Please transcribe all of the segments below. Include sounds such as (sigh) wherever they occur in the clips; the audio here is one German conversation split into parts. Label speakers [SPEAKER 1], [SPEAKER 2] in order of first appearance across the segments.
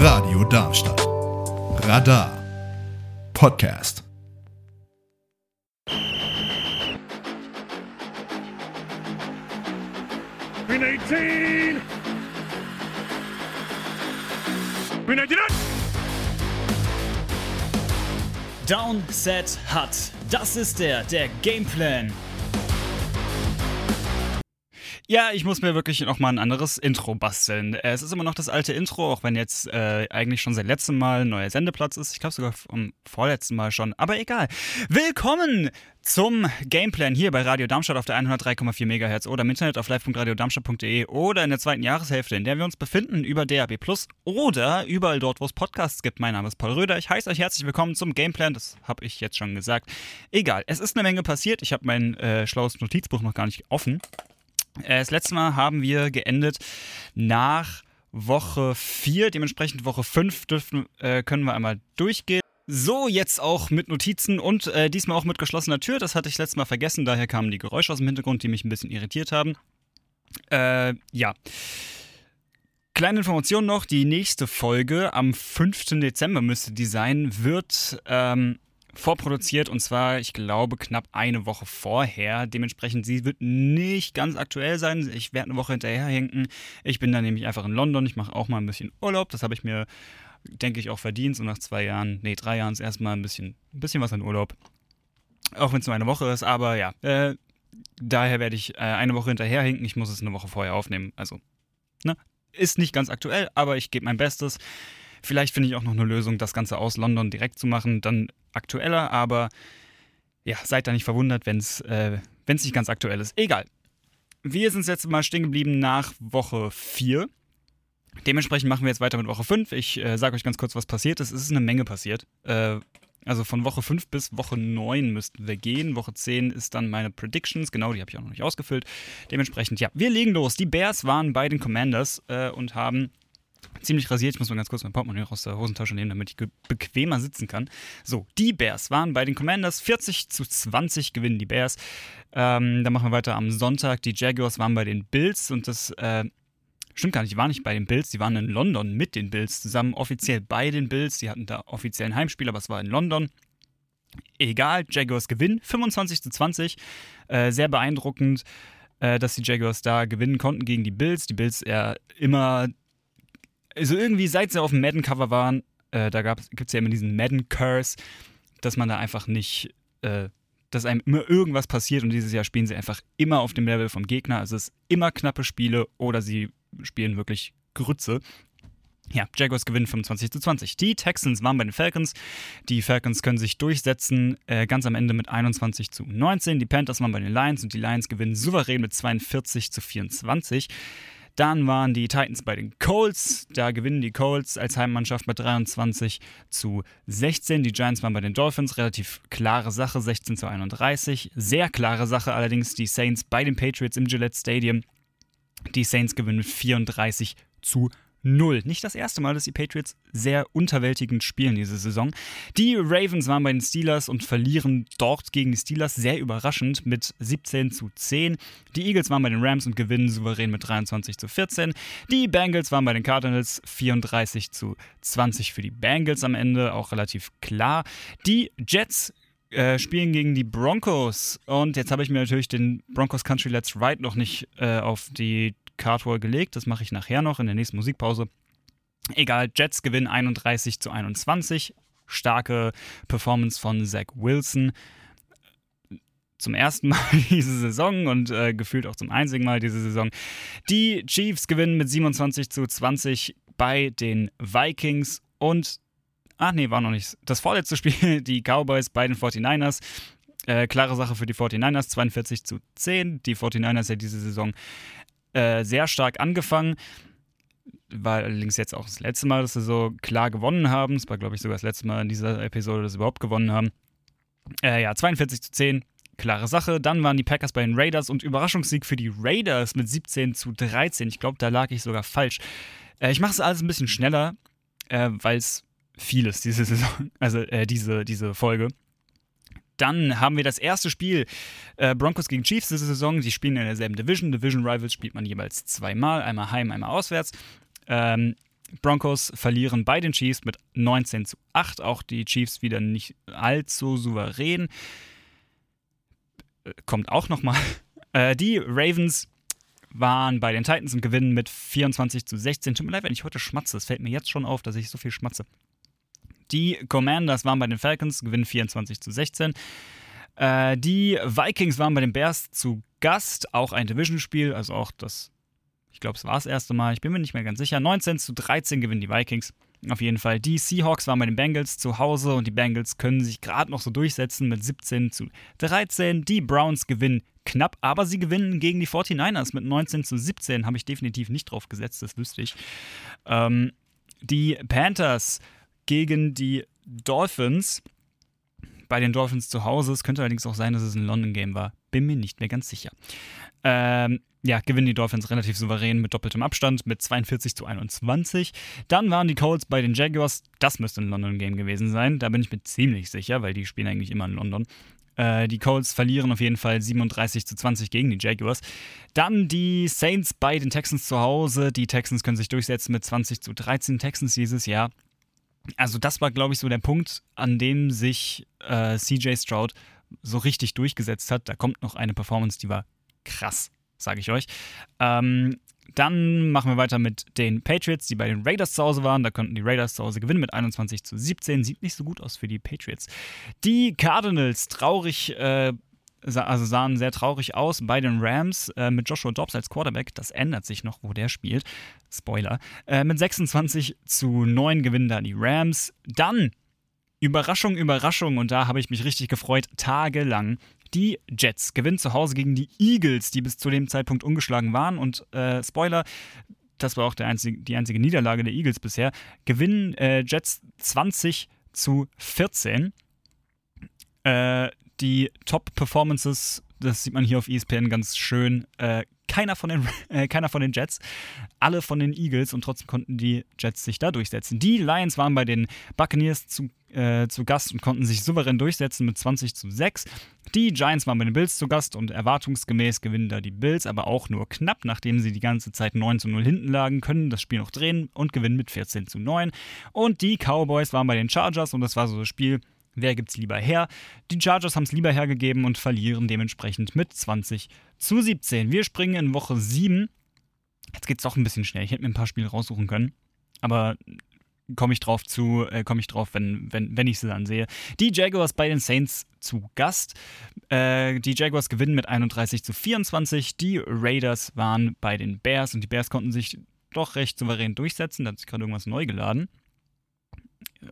[SPEAKER 1] Radio Darmstadt. Radar. Podcast.
[SPEAKER 2] Green 18! Green 99!
[SPEAKER 3] Down, Set, Hut. Das ist der, der Gameplan. Ja, ich muss mir wirklich noch mal ein anderes Intro basteln. Äh, es ist immer noch das alte Intro, auch wenn jetzt äh, eigentlich schon seit letztem Mal ein neuer Sendeplatz ist. Ich glaube sogar vom vorletzten Mal schon. Aber egal. Willkommen zum Gameplan hier bei Radio Darmstadt auf der 103,4 MHz oder im Internet auf live.radiodarmstadt.de oder in der zweiten Jahreshälfte, in der wir uns befinden, über DAB Plus oder überall dort, wo es Podcasts gibt. Mein Name ist Paul Röder. Ich heiße euch herzlich willkommen zum Gameplan. Das habe ich jetzt schon gesagt. Egal. Es ist eine Menge passiert. Ich habe mein äh, schlaues Notizbuch noch gar nicht offen. Äh, das letzte Mal haben wir geendet nach Woche 4, dementsprechend Woche 5 dürfen, äh, können wir einmal durchgehen. So, jetzt auch mit Notizen und äh, diesmal auch mit geschlossener Tür. Das hatte ich letztes Mal vergessen, daher kamen die Geräusche aus dem Hintergrund, die mich ein bisschen irritiert haben. Äh, ja. Kleine Information noch, die nächste Folge am 5. Dezember müsste die sein, wird ähm, vorproduziert und zwar, ich glaube, knapp eine Woche vorher. Dementsprechend, sie wird nicht ganz aktuell sein. Ich werde eine Woche hinterherhinken. Ich bin dann nämlich einfach in London. Ich mache auch mal ein bisschen Urlaub. Das habe ich mir, denke ich, auch verdient. So nach zwei Jahren, nee, drei Jahren ist erstmal ein bisschen, ein bisschen was an Urlaub. Auch wenn es nur eine Woche ist, aber ja. Äh, daher werde ich äh, eine Woche hinterherhinken. Ich muss es eine Woche vorher aufnehmen. Also, ne? Ist nicht ganz aktuell, aber ich gebe mein Bestes. Vielleicht finde ich auch noch eine Lösung, das Ganze aus London direkt zu machen. Dann aktueller, aber ja, seid da nicht verwundert, wenn es äh, nicht ganz aktuell ist. Egal. Wir sind jetzt mal stehen geblieben nach Woche 4. Dementsprechend machen wir jetzt weiter mit Woche 5. Ich äh, sage euch ganz kurz, was passiert ist. Es ist eine Menge passiert. Äh, also von Woche 5 bis Woche 9 müssten wir gehen. Woche 10 ist dann meine Predictions. Genau, die habe ich auch noch nicht ausgefüllt. Dementsprechend, ja, wir legen los. Die Bears waren bei den Commanders äh, und haben ziemlich rasiert. Ich muss mal ganz kurz mein Portemonnaie aus der Hosentasche nehmen, damit ich bequemer sitzen kann. So, die Bears waren bei den Commanders. 40 zu 20 gewinnen die Bears. Ähm, dann machen wir weiter am Sonntag. Die Jaguars waren bei den Bills und das äh, stimmt gar nicht, die waren nicht bei den Bills, die waren in London mit den Bills zusammen, offiziell bei den Bills. Die hatten da offiziell ein Heimspiel, aber es war in London. Egal, Jaguars gewinnen 25 zu 20. Äh, sehr beeindruckend, äh, dass die Jaguars da gewinnen konnten gegen die Bills. Die Bills eher immer also irgendwie, seit sie auf dem Madden-Cover waren, äh, da gibt es ja immer diesen Madden-Curse, dass man da einfach nicht, äh, dass einem immer irgendwas passiert und dieses Jahr spielen sie einfach immer auf dem Level vom Gegner. Also es ist immer knappe Spiele oder sie spielen wirklich Grütze. Ja, Jaguars gewinnen 25 zu 20. Die Texans waren bei den Falcons. Die Falcons können sich durchsetzen, äh, ganz am Ende mit 21 zu 19. Die Panthers waren bei den Lions und die Lions gewinnen souverän mit 42 zu 24. Dann waren die Titans bei den Colts. Da gewinnen die Colts als Heimmannschaft mit 23 zu 16. Die Giants waren bei den Dolphins. Relativ klare Sache, 16 zu 31. Sehr klare Sache allerdings die Saints bei den Patriots im Gillette Stadium. Die Saints gewinnen mit 34 zu 0. Nicht das erste Mal, dass die Patriots sehr unterwältigend spielen diese Saison. Die Ravens waren bei den Steelers und verlieren dort gegen die Steelers sehr überraschend mit 17 zu 10. Die Eagles waren bei den Rams und gewinnen souverän mit 23 zu 14. Die Bengals waren bei den Cardinals 34 zu 20 für die Bengals am Ende, auch relativ klar. Die Jets äh, spielen gegen die Broncos. Und jetzt habe ich mir natürlich den Broncos Country Let's Ride noch nicht äh, auf die Cardwall gelegt. Das mache ich nachher noch in der nächsten Musikpause. Egal, Jets gewinnen 31 zu 21. Starke Performance von Zach Wilson. Zum ersten Mal (laughs) diese Saison und äh, gefühlt auch zum einzigen Mal diese Saison. Die Chiefs gewinnen mit 27 zu 20 bei den Vikings und Ach nee, war noch nicht. Das vorletzte Spiel, (laughs) die Cowboys bei den 49ers. Äh, klare Sache für die 49ers, 42 zu 10. Die 49ers ja diese Saison äh, sehr stark angefangen. War allerdings jetzt auch das letzte Mal, dass sie so klar gewonnen haben. Es war, glaube ich, sogar das letzte Mal in dieser Episode, dass sie überhaupt gewonnen haben. Äh, ja, 42 zu 10. Klare Sache. Dann waren die Packers bei den Raiders und Überraschungssieg für die Raiders mit 17 zu 13. Ich glaube, da lag ich sogar falsch. Äh, ich mache es alles ein bisschen schneller, äh, weil es vieles diese Saison, (laughs) also äh, diese, diese Folge. Dann haben wir das erste Spiel äh, Broncos gegen Chiefs diese Saison. Sie spielen in derselben Division. Division Rivals spielt man jeweils zweimal, einmal heim, einmal auswärts. Ähm, Broncos verlieren bei den Chiefs mit 19 zu 8. Auch die Chiefs wieder nicht allzu souverän. Äh, kommt auch nochmal. (laughs) Äh, die Ravens waren bei den Titans und gewinnen mit 24 zu 16. Tut mir leid, wenn ich heute schmatze. Es fällt mir jetzt schon auf, dass ich so viel schmatze. Die Commanders waren bei den Falcons, gewinnen 24 zu 16. Äh, die Vikings waren bei den Bears zu Gast, auch ein Division-Spiel, also auch das ich glaube, es war das erste Mal. Ich bin mir nicht mehr ganz sicher. 19 zu 13 gewinnen die Vikings. Auf jeden Fall. Die Seahawks waren bei den Bengals zu Hause und die Bengals können sich gerade noch so durchsetzen mit 17 zu 13. Die Browns gewinnen knapp, aber sie gewinnen gegen die 49ers mit 19 zu 17. Habe ich definitiv nicht drauf gesetzt, das ist lustig. Ähm, die Panthers gegen die Dolphins. Bei den Dolphins zu Hause. Es könnte allerdings auch sein, dass es ein London-Game war. Bin mir nicht mehr ganz sicher. Ähm, ja, gewinnen die Dolphins relativ souverän mit doppeltem Abstand mit 42 zu 21. Dann waren die Colts bei den Jaguars. Das müsste ein London-Game gewesen sein. Da bin ich mir ziemlich sicher, weil die spielen eigentlich immer in London. Äh, die Colts verlieren auf jeden Fall 37 zu 20 gegen die Jaguars. Dann die Saints bei den Texans zu Hause. Die Texans können sich durchsetzen mit 20 zu 13 Texans dieses Jahr. Also das war, glaube ich, so der Punkt, an dem sich äh, CJ Stroud so richtig durchgesetzt hat. Da kommt noch eine Performance, die war krass sage ich euch. Ähm, dann machen wir weiter mit den Patriots, die bei den Raiders zu Hause waren. Da konnten die Raiders zu Hause gewinnen mit 21 zu 17. Sieht nicht so gut aus für die Patriots. Die Cardinals, traurig, äh, also sahen sehr traurig aus bei den Rams äh, mit Joshua Dobbs als Quarterback. Das ändert sich noch, wo der spielt. Spoiler. Äh, mit 26 zu 9 gewinnen da die Rams. Dann Überraschung, Überraschung, und da habe ich mich richtig gefreut, tagelang. Die Jets gewinnen zu Hause gegen die Eagles, die bis zu dem Zeitpunkt ungeschlagen waren. Und äh, Spoiler, das war auch einzige, die einzige Niederlage der Eagles bisher. Gewinnen äh, Jets 20 zu 14. Äh, die Top-Performances, das sieht man hier auf ESPN ganz schön. Äh, keiner von, den, (laughs) äh, keiner von den Jets, alle von den Eagles und trotzdem konnten die Jets sich da durchsetzen. Die Lions waren bei den Buccaneers zu äh, zu Gast und konnten sich souverän durchsetzen mit 20 zu 6. Die Giants waren bei den Bills zu Gast und erwartungsgemäß gewinnen da die Bills, aber auch nur knapp, nachdem sie die ganze Zeit 9 zu 0 hinten lagen, können das Spiel noch drehen und gewinnen mit 14 zu 9. Und die Cowboys waren bei den Chargers und das war so das Spiel, wer gibt's lieber her? Die Chargers haben es lieber hergegeben und verlieren dementsprechend mit 20 zu 17. Wir springen in Woche 7. Jetzt geht's doch ein bisschen schnell. Ich hätte mir ein paar Spiele raussuchen können. Aber komme ich drauf zu, äh, komme ich drauf, wenn, wenn, wenn ich sie dann sehe. Die Jaguars bei den Saints zu Gast. Äh, die Jaguars gewinnen mit 31 zu 24. Die Raiders waren bei den Bears und die Bears konnten sich doch recht souverän durchsetzen. Da hat sich gerade irgendwas neu geladen.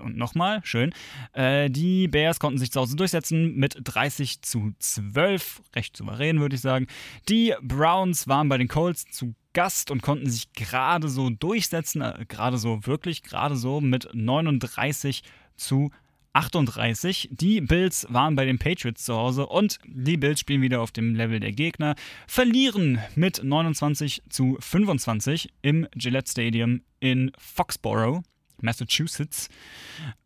[SPEAKER 3] Und nochmal, schön. Äh, die Bears konnten sich zu Hause durchsetzen mit 30 zu 12. Recht souverän, würde ich sagen. Die Browns waren bei den Colts zu Gast und konnten sich gerade so durchsetzen, äh, gerade so wirklich, gerade so mit 39 zu 38. Die Bills waren bei den Patriots zu Hause und die Bills spielen wieder auf dem Level der Gegner, verlieren mit 29 zu 25 im Gillette Stadium in Foxborough. Massachusetts.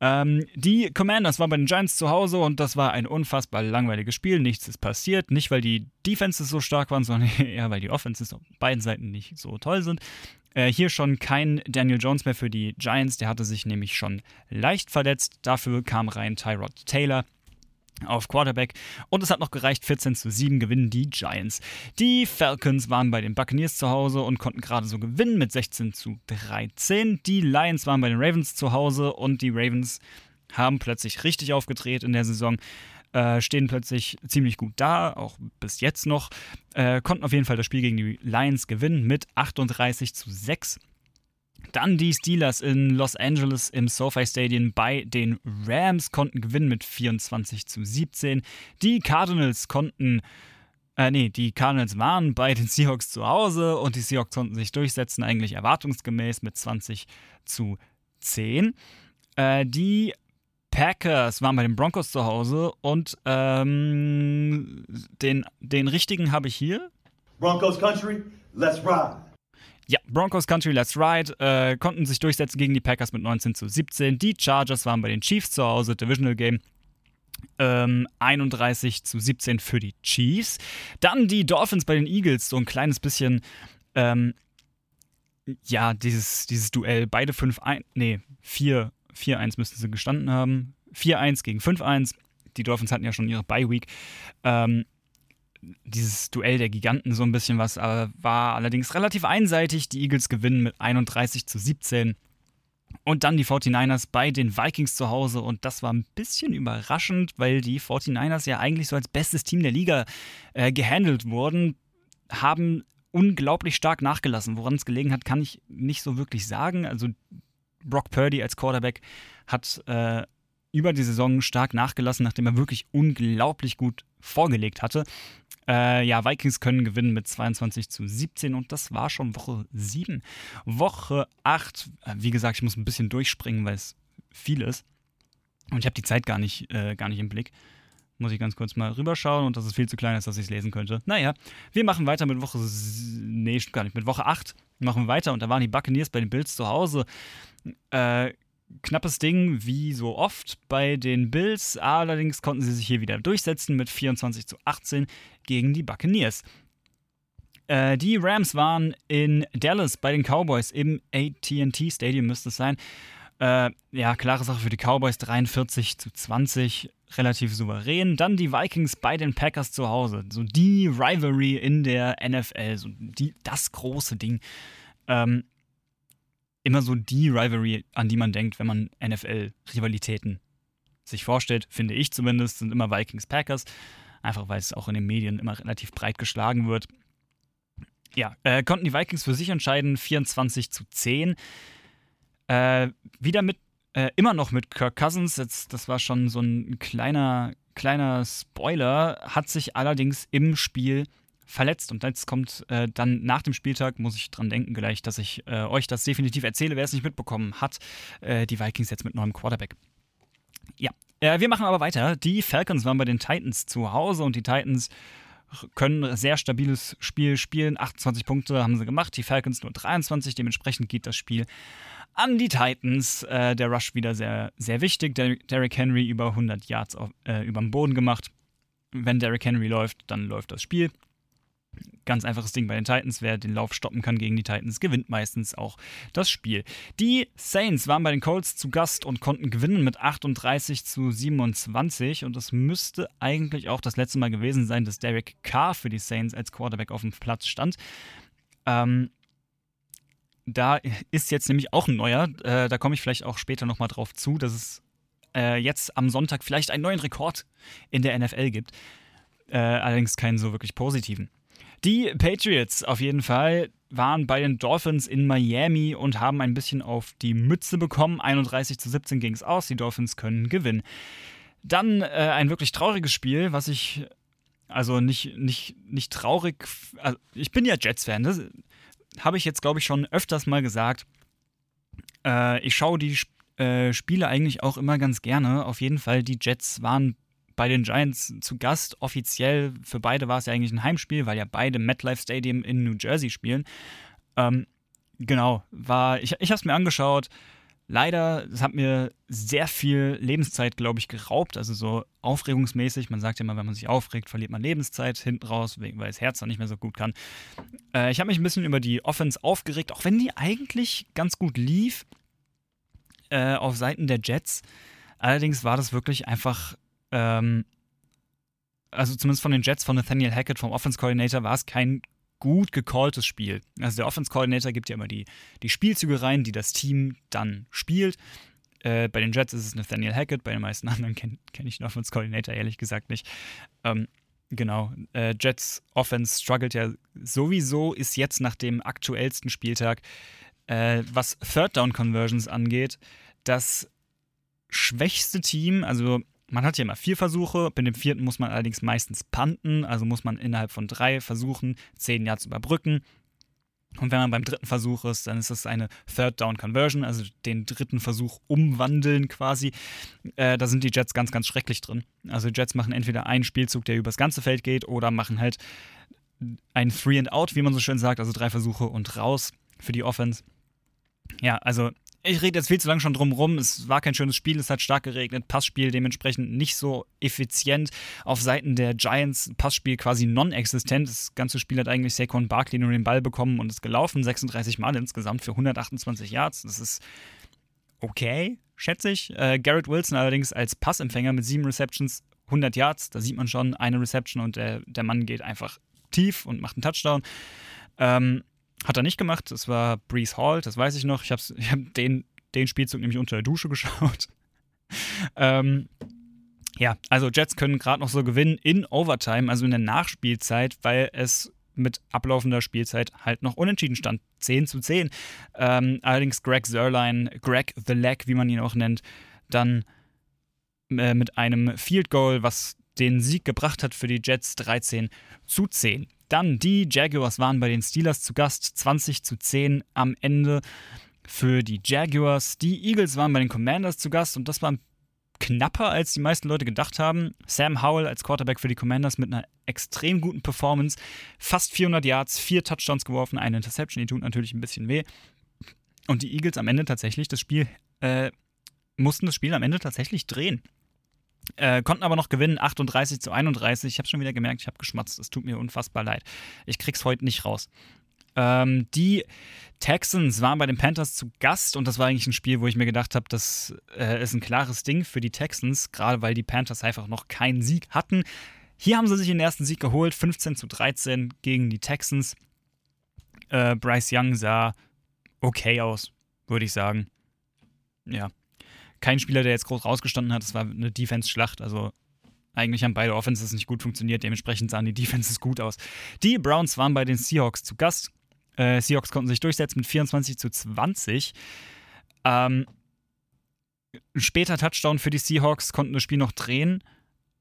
[SPEAKER 3] Ähm, die Commanders waren bei den Giants zu Hause und das war ein unfassbar langweiliges Spiel. Nichts ist passiert. Nicht, weil die Defenses so stark waren, (laughs) sondern eher, weil die Offenses auf beiden Seiten nicht so toll sind. Äh, hier schon kein Daniel Jones mehr für die Giants. Der hatte sich nämlich schon leicht verletzt. Dafür kam rein Tyrod Taylor auf Quarterback. Und es hat noch gereicht, 14 zu 7 gewinnen die Giants. Die Falcons waren bei den Buccaneers zu Hause und konnten gerade so gewinnen mit 16 zu 13. Die Lions waren bei den Ravens zu Hause und die Ravens haben plötzlich richtig aufgedreht in der Saison. Äh, stehen plötzlich ziemlich gut da, auch bis jetzt noch. Äh, konnten auf jeden Fall das Spiel gegen die Lions gewinnen mit 38 zu 6. Dann die Steelers in Los Angeles im SoFi Stadium bei den Rams konnten gewinnen mit 24 zu 17. Die Cardinals konnten äh, nee, die Cardinals waren bei den Seahawks zu Hause und die Seahawks konnten sich durchsetzen, eigentlich erwartungsgemäß mit 20 zu 10. Äh, die Packers waren bei den Broncos zu Hause und ähm, den, den richtigen habe ich hier.
[SPEAKER 4] Broncos Country, let's ride.
[SPEAKER 3] Ja, Broncos Country Let's Ride äh, konnten sich durchsetzen gegen die Packers mit 19 zu 17. Die Chargers waren bei den Chiefs zu Hause, Divisional Game. Ähm, 31 zu 17 für die Chiefs. Dann die Dolphins bei den Eagles, so ein kleines bisschen ähm, ja, dieses, dieses Duell, beide 5-1, nee, 4, 4-1 müssten sie gestanden haben. 4-1 gegen 5-1. Die Dolphins hatten ja schon ihre Bye-Week. Ähm, dieses Duell der Giganten so ein bisschen was, äh, war allerdings relativ einseitig. Die Eagles gewinnen mit 31 zu 17. Und dann die 49ers bei den Vikings zu Hause. Und das war ein bisschen überraschend, weil die 49ers ja eigentlich so als bestes Team der Liga äh, gehandelt wurden, haben unglaublich stark nachgelassen. Woran es gelegen hat, kann ich nicht so wirklich sagen. Also Brock Purdy als Quarterback hat äh, über die Saison stark nachgelassen, nachdem er wirklich unglaublich gut vorgelegt hatte. Äh, ja, Vikings können gewinnen mit 22 zu 17 und das war schon Woche 7. Woche 8, äh, wie gesagt, ich muss ein bisschen durchspringen, weil es viel ist. Und ich habe die Zeit gar nicht, äh, gar nicht im Blick. Muss ich ganz kurz mal rüberschauen und das ist viel zu klein, als dass ich es lesen könnte. Naja, wir machen weiter mit Woche. Nee, gar nicht. Mit Woche 8 machen wir weiter und da waren die Buccaneers bei den Bills zu Hause. Äh, knappes Ding wie so oft bei den Bills. Allerdings konnten sie sich hier wieder durchsetzen mit 24 zu 18 gegen die Buccaneers. Äh, die Rams waren in Dallas bei den Cowboys im ATT Stadium, müsste es sein. Äh, ja, klare Sache für die Cowboys, 43 zu 20, relativ souverän. Dann die Vikings bei den Packers zu Hause. So die Rivalry in der NFL, so die, das große Ding. Ähm, immer so die Rivalry, an die man denkt, wenn man NFL-Rivalitäten sich vorstellt, finde ich zumindest, sind immer Vikings-Packers. Einfach weil es auch in den Medien immer relativ breit geschlagen wird. Ja, äh, konnten die Vikings für sich entscheiden, 24 zu 10. Äh, wieder mit, äh, immer noch mit Kirk Cousins, jetzt, das war schon so ein kleiner, kleiner Spoiler, hat sich allerdings im Spiel verletzt. Und jetzt kommt äh, dann nach dem Spieltag, muss ich dran denken gleich, dass ich äh, euch das definitiv erzähle, wer es nicht mitbekommen hat. Äh, die Vikings jetzt mit neuem Quarterback. Ja, äh, wir machen aber weiter. Die Falcons waren bei den Titans zu Hause und die Titans können ein sehr stabiles Spiel spielen. 28 Punkte haben sie gemacht, die Falcons nur 23. Dementsprechend geht das Spiel an die Titans. Äh, der Rush wieder sehr, sehr wichtig. Der, Derrick Henry über 100 Yards auf, äh, über dem Boden gemacht. Wenn Derrick Henry läuft, dann läuft das Spiel. Ganz einfaches Ding bei den Titans. Wer den Lauf stoppen kann gegen die Titans, gewinnt meistens auch das Spiel. Die Saints waren bei den Colts zu Gast und konnten gewinnen mit 38 zu 27. Und das müsste eigentlich auch das letzte Mal gewesen sein, dass Derek Carr für die Saints als Quarterback auf dem Platz stand. Ähm, da ist jetzt nämlich auch ein neuer. Äh, da komme ich vielleicht auch später nochmal drauf zu, dass es äh, jetzt am Sonntag vielleicht einen neuen Rekord in der NFL gibt. Äh, allerdings keinen so wirklich positiven. Die Patriots auf jeden Fall waren bei den Dolphins in Miami und haben ein bisschen auf die Mütze bekommen. 31 zu 17 ging es aus. Die Dolphins können gewinnen. Dann äh, ein wirklich trauriges Spiel, was ich also nicht, nicht, nicht traurig. Also ich bin ja Jets-Fan. Das habe ich jetzt, glaube ich, schon öfters mal gesagt. Äh, ich schaue die äh, Spiele eigentlich auch immer ganz gerne. Auf jeden Fall, die Jets waren bei den Giants zu Gast. Offiziell für beide war es ja eigentlich ein Heimspiel, weil ja beide MetLife Stadium in New Jersey spielen. Ähm, genau, war, ich, ich habe es mir angeschaut. Leider, es hat mir sehr viel Lebenszeit, glaube ich, geraubt. Also so aufregungsmäßig. Man sagt ja immer, wenn man sich aufregt, verliert man Lebenszeit hinten raus, weil das Herz dann nicht mehr so gut kann. Äh, ich habe mich ein bisschen über die Offense aufgeregt, auch wenn die eigentlich ganz gut lief äh, auf Seiten der Jets. Allerdings war das wirklich einfach ähm, also zumindest von den Jets, von Nathaniel Hackett, vom Offense Coordinator, war es kein gut gecalltes Spiel. Also der Offense Coordinator gibt ja immer die, die Spielzüge rein, die das Team dann spielt. Äh, bei den Jets ist es Nathaniel Hackett, bei den meisten (laughs) anderen kenne kenn ich den Offense Coordinator ehrlich gesagt nicht. Ähm, genau, äh, Jets Offense struggelt ja sowieso, ist jetzt nach dem aktuellsten Spieltag, äh, was Third Down Conversions angeht, das schwächste Team, also man hat ja immer vier Versuche, bei dem vierten muss man allerdings meistens panten, also muss man innerhalb von drei Versuchen zehn Yards überbrücken. Und wenn man beim dritten Versuch ist, dann ist das eine Third Down Conversion, also den dritten Versuch umwandeln quasi. Äh, da sind die Jets ganz, ganz schrecklich drin. Also die Jets machen entweder einen Spielzug, der übers ganze Feld geht, oder machen halt ein Three and Out, wie man so schön sagt, also drei Versuche und raus für die Offense. Ja, also ich rede jetzt viel zu lange schon drum rum. Es war kein schönes Spiel, es hat stark geregnet. Passspiel dementsprechend nicht so effizient. Auf Seiten der Giants Passspiel quasi non-existent. Das ganze Spiel hat eigentlich Saquon Barkley nur den Ball bekommen und ist gelaufen. 36 Mal insgesamt für 128 Yards. Das ist okay, schätze ich. Äh, Garrett Wilson allerdings als Passempfänger mit sieben Receptions, 100 Yards. Da sieht man schon eine Reception und der, der Mann geht einfach tief und macht einen Touchdown. Ähm, hat er nicht gemacht. Das war Breeze Hall, das weiß ich noch. Ich habe hab den, den Spielzug nämlich unter der Dusche (laughs) geschaut. ähm, ja, also Jets können gerade noch so gewinnen in Overtime, also in der Nachspielzeit, weil es mit ablaufender Spielzeit halt noch unentschieden stand. 10 zu 10. Ähm, allerdings Greg Zerline, Greg the Leg, wie man ihn auch nennt, dann äh, mit einem Field Goal, was den Sieg gebracht hat für die Jets 13 zu 10. Dann die Jaguars waren bei den Steelers zu Gast 20 zu 10 am Ende für die Jaguars. Die Eagles waren bei den Commanders zu Gast und das war knapper, als die meisten Leute gedacht haben. Sam Howell als Quarterback für die Commanders mit einer extrem guten Performance. Fast 400 Yards, vier Touchdowns geworfen, eine Interception, die tut natürlich ein bisschen weh. Und die Eagles am Ende tatsächlich das Spiel, äh, mussten das Spiel am Ende tatsächlich drehen. Äh, konnten aber noch gewinnen, 38 zu 31. Ich habe schon wieder gemerkt, ich habe geschmatzt. Es tut mir unfassbar leid. Ich krieg's heute nicht raus. Ähm, die Texans waren bei den Panthers zu Gast und das war eigentlich ein Spiel, wo ich mir gedacht habe, das äh, ist ein klares Ding für die Texans, gerade weil die Panthers einfach noch keinen Sieg hatten. Hier haben sie sich den ersten Sieg geholt, 15 zu 13 gegen die Texans. Äh, Bryce Young sah okay aus, würde ich sagen. Ja kein Spieler, der jetzt groß rausgestanden hat. Es war eine Defense-Schlacht. Also eigentlich haben beide Offenses nicht gut funktioniert. Dementsprechend sahen die Defenses gut aus. Die Browns waren bei den Seahawks zu Gast. Äh, Seahawks konnten sich durchsetzen mit 24 zu 20. Ähm, später Touchdown für die Seahawks konnten das Spiel noch drehen.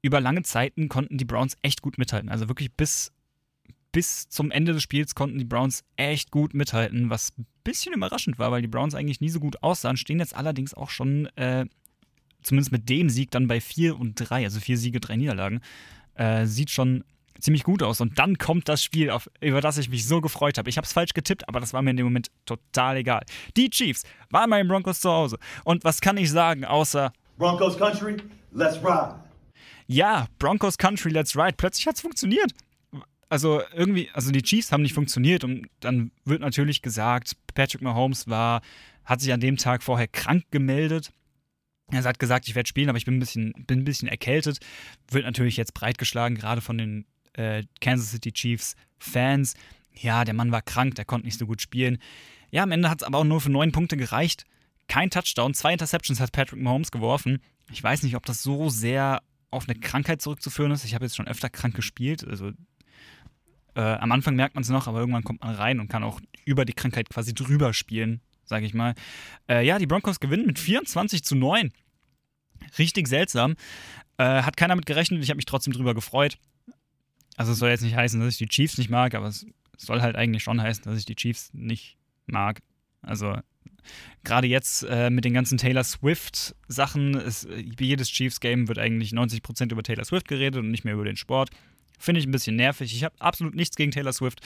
[SPEAKER 3] Über lange Zeiten konnten die Browns echt gut mithalten. Also wirklich bis bis zum Ende des Spiels konnten die Browns echt gut mithalten, was ein bisschen überraschend war, weil die Browns eigentlich nie so gut aussahen, stehen jetzt allerdings auch schon, äh, zumindest mit dem Sieg, dann bei 4 und 3, also 4 Siege, 3 Niederlagen. Äh, sieht schon ziemlich gut aus. Und dann kommt das Spiel, auf, über das ich mich so gefreut habe. Ich habe es falsch getippt, aber das war mir in dem Moment total egal. Die Chiefs waren bei den Broncos zu Hause. Und was kann ich sagen, außer
[SPEAKER 4] Broncos Country, let's ride.
[SPEAKER 3] Ja, Broncos Country, let's ride. Plötzlich hat es funktioniert also irgendwie, also die Chiefs haben nicht funktioniert und dann wird natürlich gesagt, Patrick Mahomes war, hat sich an dem Tag vorher krank gemeldet. Er hat gesagt, ich werde spielen, aber ich bin ein bisschen, bin ein bisschen erkältet. Wird natürlich jetzt breitgeschlagen, gerade von den äh, Kansas City Chiefs Fans. Ja, der Mann war krank, der konnte nicht so gut spielen. Ja, am Ende hat es aber auch nur für neun Punkte gereicht. Kein Touchdown, zwei Interceptions hat Patrick Mahomes geworfen. Ich weiß nicht, ob das so sehr auf eine Krankheit zurückzuführen ist. Ich habe jetzt schon öfter krank gespielt, also äh, am Anfang merkt man es noch, aber irgendwann kommt man rein und kann auch über die Krankheit quasi drüber spielen, sage ich mal. Äh, ja, die Broncos gewinnen mit 24 zu 9. Richtig seltsam. Äh, hat keiner mit gerechnet, ich habe mich trotzdem drüber gefreut. Also es soll jetzt nicht heißen, dass ich die Chiefs nicht mag, aber es soll halt eigentlich schon heißen, dass ich die Chiefs nicht mag. Also gerade jetzt äh, mit den ganzen Taylor Swift-Sachen, jedes Chiefs-Game wird eigentlich 90% über Taylor Swift geredet und nicht mehr über den Sport. Finde ich ein bisschen nervig. Ich habe absolut nichts gegen Taylor Swift.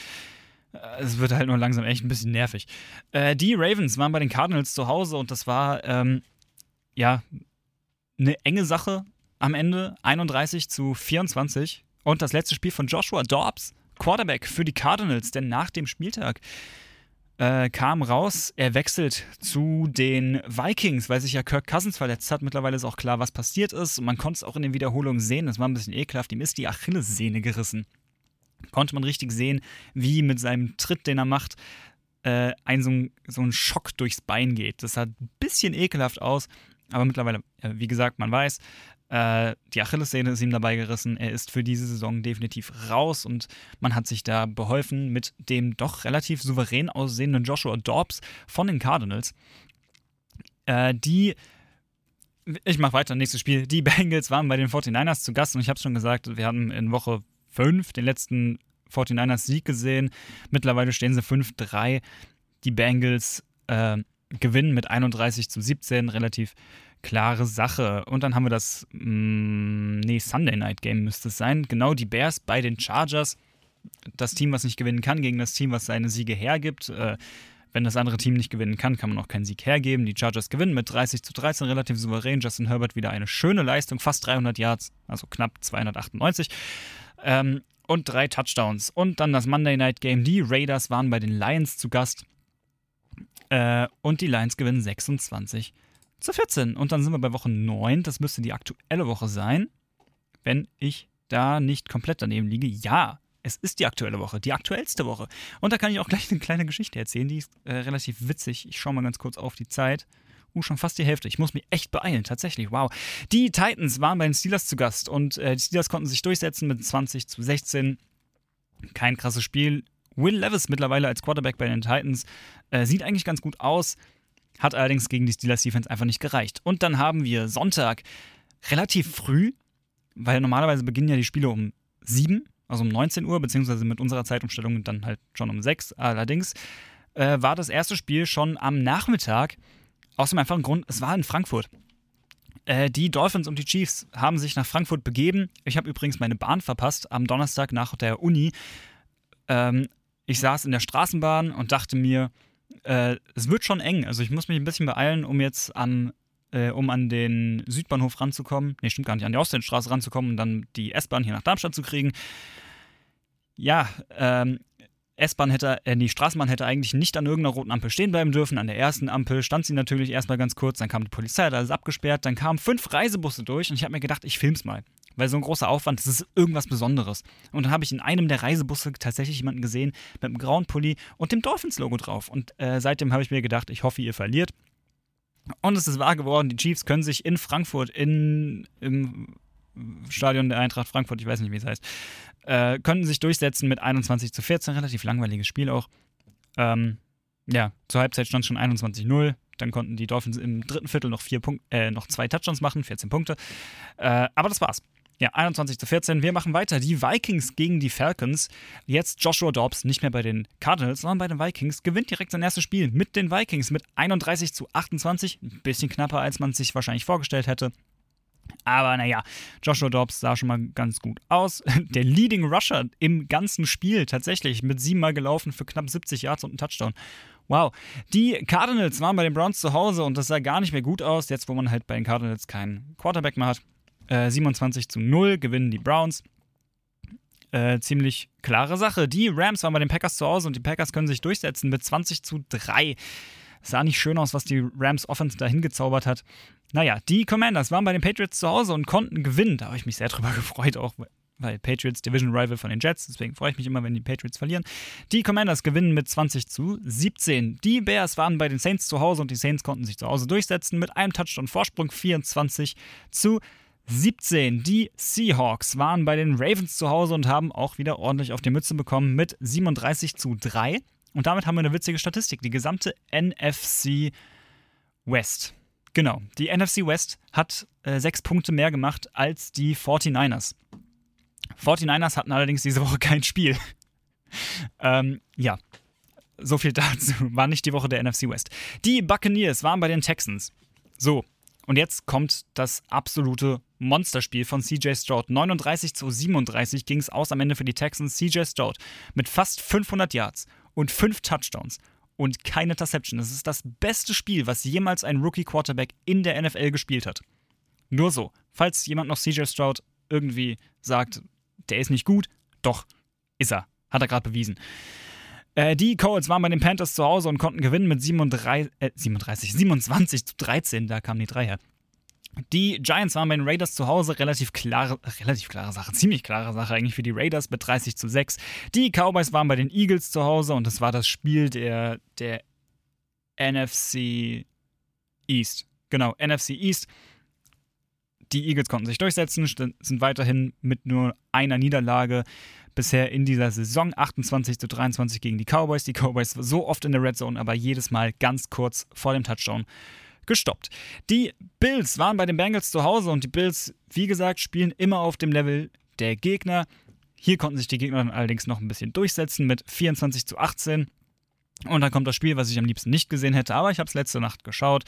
[SPEAKER 3] Äh, es wird halt nur langsam echt ein bisschen nervig. Äh, die Ravens waren bei den Cardinals zu Hause und das war, ähm, ja, eine enge Sache am Ende. 31 zu 24. Und das letzte Spiel von Joshua Dobbs, Quarterback für die Cardinals, denn nach dem Spieltag äh, kam raus, er wechselt zu den Vikings, weil sich ja Kirk Cousins verletzt hat. Mittlerweile ist auch klar, was passiert ist. Und man konnte es auch in den Wiederholungen sehen. Das war ein bisschen ekelhaft. Ihm ist die Achillessehne gerissen. Konnte man richtig sehen, wie mit seinem Tritt, den er macht, äh, ein so, ein so ein Schock durchs Bein geht. Das sah ein bisschen ekelhaft aus. Aber mittlerweile, wie gesagt, man weiß, äh, die Achillessehne ist ihm dabei gerissen. Er ist für diese Saison definitiv raus und man hat sich da beholfen mit dem doch relativ souverän aussehenden Joshua Dobbs von den Cardinals. Äh, die ich mache weiter, nächstes Spiel. Die (laughs) Bengals waren bei den 49ers zu Gast und ich habe es schon gesagt, wir haben in Woche 5 den letzten 49ers Sieg gesehen. Mittlerweile stehen sie 5-3. Die Bengals äh, gewinnen mit 31 zu 17, relativ klare Sache. Und dann haben wir das, mh, mm, nee, Sunday Night Game müsste es sein. Genau, die Bears bei den Chargers. Das Team, was nicht gewinnen kann, gegen das Team, was seine Siege hergibt. Äh, wenn das andere Team nicht gewinnen kann, kann man auch keinen Sieg hergeben. Die Chargers gewinnen mit 30 zu 13, relativ souverän. Justin Herbert wieder eine schöne Leistung, fast 300 Yards, also knapp 298. Ähm, und drei Touchdowns. Und dann das Monday Night Game. Die Raiders waren bei den Lions zu Gast. Äh, und die Lions gewinnen 26 zu 14. Und dann sind wir bei Woche 9. Das müsste die aktuelle Woche sein. Wenn ich da nicht komplett daneben liege. Ja, es ist die aktuelle Woche, die aktuellste Woche. Und da kann ich auch gleich eine kleine Geschichte erzählen, die ist äh, relativ witzig. Ich schaue mal ganz kurz auf die Zeit. Uh, schon fast die Hälfte. Ich muss mich echt beeilen, tatsächlich. Wow. Die Titans waren bei den Steelers zu Gast und äh, die Steelers konnten sich durchsetzen mit 20 zu 16. Kein krasses Spiel. Will Levis mittlerweile als Quarterback bei den Titans äh, sieht eigentlich ganz gut aus, hat allerdings gegen die Steelers Defense einfach nicht gereicht. Und dann haben wir Sonntag relativ früh, weil normalerweise beginnen ja die Spiele um 7, also um 19 Uhr, beziehungsweise mit unserer Zeitumstellung dann halt schon um 6. Allerdings äh, war das erste Spiel schon am Nachmittag aus dem einfachen Grund, es war in Frankfurt. Äh, die Dolphins und die Chiefs haben sich nach Frankfurt begeben. Ich habe übrigens meine Bahn verpasst am Donnerstag nach der Uni. Ähm, ich saß in der Straßenbahn und dachte mir, äh, es wird schon eng. Also ich muss mich ein bisschen beeilen, um jetzt an, äh, um an den Südbahnhof ranzukommen. Ne, stimmt gar nicht, an die Ostseestraße ranzukommen und dann die S-Bahn hier nach Darmstadt zu kriegen. Ja, ähm, S-Bahn hätte, äh, die Straßenbahn hätte eigentlich nicht an irgendeiner roten Ampel stehen bleiben dürfen. An der ersten Ampel stand sie natürlich erstmal ganz kurz, dann kam die Polizei, hat alles abgesperrt, dann kamen fünf Reisebusse durch und ich habe mir gedacht, ich film's mal. Weil so ein großer Aufwand, das ist irgendwas Besonderes. Und dann habe ich in einem der Reisebusse tatsächlich jemanden gesehen mit einem grauen Pulli und dem Dolphins-Logo drauf. Und äh, seitdem habe ich mir gedacht, ich hoffe, ihr verliert. Und es ist wahr geworden, die Chiefs können sich in Frankfurt in, im Stadion der Eintracht Frankfurt, ich weiß nicht, wie es heißt, äh, konnten sich durchsetzen mit 21 zu 14. Relativ langweiliges Spiel auch. Ähm, ja, zur Halbzeit stand schon 21-0. Dann konnten die Dolphins im dritten Viertel noch, vier Punkt, äh, noch zwei Touchdowns machen, 14 Punkte. Äh, aber das war's. Ja, 21 zu 14. Wir machen weiter. Die Vikings gegen die Falcons. Jetzt Joshua Dobbs, nicht mehr bei den Cardinals, sondern bei den Vikings, gewinnt direkt sein erstes Spiel mit den Vikings mit 31 zu 28. Ein bisschen knapper, als man sich wahrscheinlich vorgestellt hätte. Aber naja, Joshua Dobbs sah schon mal ganz gut aus. (laughs) Der Leading Rusher im ganzen Spiel tatsächlich mit siebenmal gelaufen für knapp 70 Yards und einen Touchdown. Wow. Die Cardinals waren bei den Browns zu Hause und das sah gar nicht mehr gut aus, jetzt wo man halt bei den Cardinals keinen Quarterback mehr hat. Äh, 27 zu 0 gewinnen die Browns. Äh, ziemlich klare Sache. Die Rams waren bei den Packers zu Hause und die Packers können sich durchsetzen mit 20 zu 3. sah nicht schön aus, was die Rams Offense da hingezaubert hat. Naja, die Commanders waren bei den Patriots zu Hause und konnten gewinnen. Da habe ich mich sehr drüber (laughs) gefreut, auch weil Patriots Division Rival von den Jets, deswegen freue ich mich immer, wenn die Patriots verlieren. Die Commanders gewinnen mit 20 zu 17. Die Bears waren bei den Saints zu Hause und die Saints konnten sich zu Hause durchsetzen mit einem Touchdown Vorsprung 24 zu 17. Die Seahawks waren bei den Ravens zu Hause und haben auch wieder ordentlich auf die Mütze bekommen mit 37 zu 3. Und damit haben wir eine witzige Statistik. Die gesamte NFC West Genau. Die NFC West hat äh, sechs Punkte mehr gemacht als die 49ers. 49ers hatten allerdings diese Woche kein Spiel. (laughs) ähm, ja. So viel (laughs) dazu. War nicht die Woche der NFC West. Die Buccaneers waren bei den Texans. So. Und jetzt kommt das absolute Monsterspiel von CJ Stroud. 39 zu 37 ging es aus am Ende für die Texans. CJ Stroud mit fast 500 Yards und 5 Touchdowns und keine Interception. Das ist das beste Spiel, was jemals ein Rookie-Quarterback in der NFL gespielt hat. Nur so. Falls jemand noch CJ Stroud irgendwie sagt, der ist nicht gut, doch, ist er. Hat er gerade bewiesen. Äh, die Colts waren bei den Panthers zu Hause und konnten gewinnen mit 37, äh, 37, 27 zu 13. Da kamen die drei her. Die Giants waren bei den Raiders zu Hause, relativ klare, relativ klare Sache, ziemlich klare Sache eigentlich für die Raiders mit 30 zu 6. Die Cowboys waren bei den Eagles zu Hause und das war das Spiel der, der NFC East. Genau, NFC East. Die Eagles konnten sich durchsetzen, sind weiterhin mit nur einer Niederlage bisher in dieser Saison 28 zu 23 gegen die Cowboys. Die Cowboys so oft in der Red Zone, aber jedes Mal ganz kurz vor dem Touchdown gestoppt. Die Bills waren bei den Bengals zu Hause und die Bills, wie gesagt, spielen immer auf dem Level der Gegner. Hier konnten sich die Gegner dann allerdings noch ein bisschen durchsetzen mit 24 zu 18. Und dann kommt das Spiel, was ich am liebsten nicht gesehen hätte, aber ich habe es letzte Nacht geschaut.